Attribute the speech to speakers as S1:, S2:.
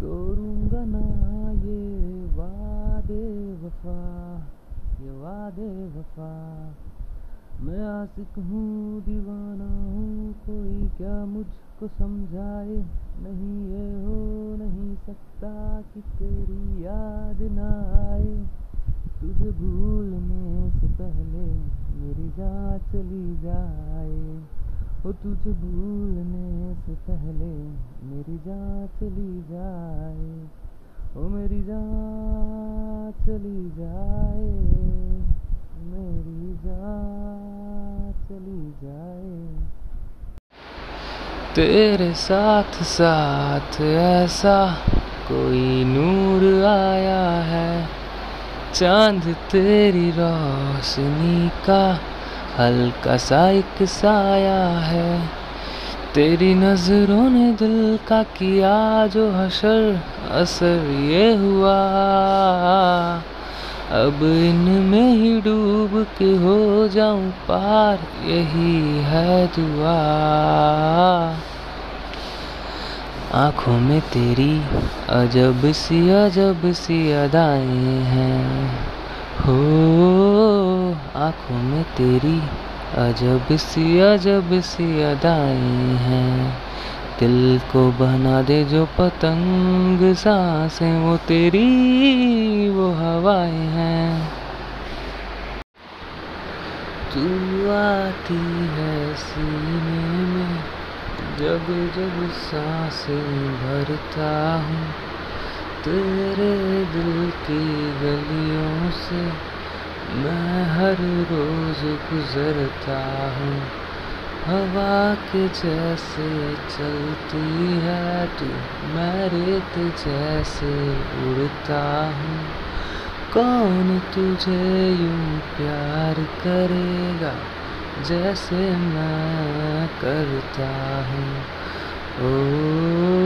S1: तोड़ूँगा ना ये वादे वफा, ये वादे वफा। मैं आशिक हूँ, दीवाना हूँ, कोई क्या मुझको समझाए? नहीं ये हो नहीं सकता कि तेरी याद ना आए। तुझे भूलने से पहले मेरी जान चली जाए। ओ तुझे भूलने से पहले मेरी जान चली जाए। ओ मेरी जान चली जाए, मेरी जान चली जाए। तेरे साथ साथ ऐसा कोई नूर आया है, चाँद तेरी रोशनी का हल्का सा एक साया है। तेरी नज़रों ने दिल का किया जो हशर, असर ये हुआ। अब इनमें ही डूब के हो जाऊँ पार, यही है दुआ। आँखों में तेरी अजब सी अजब सी अदाएँ हैं। हो आँखों में तेरी अजब सी अजब सी अदाएँ हैं। दिल को बना दे जो पतंग, साँसें, वो तेरी वो हवाएँ हैं। तू आती है सीने में, जब जब साँसें भरता हूँ। तेरे दिल की गलियों से मैं हर रोज गुजरता हूँ। हवा के जैसे चलती है तू मैं रेत जैसे उड़ता हूँ। कौन तुझे यूँ प्यार करेगा, जैसे मैं करता हूँ? ओ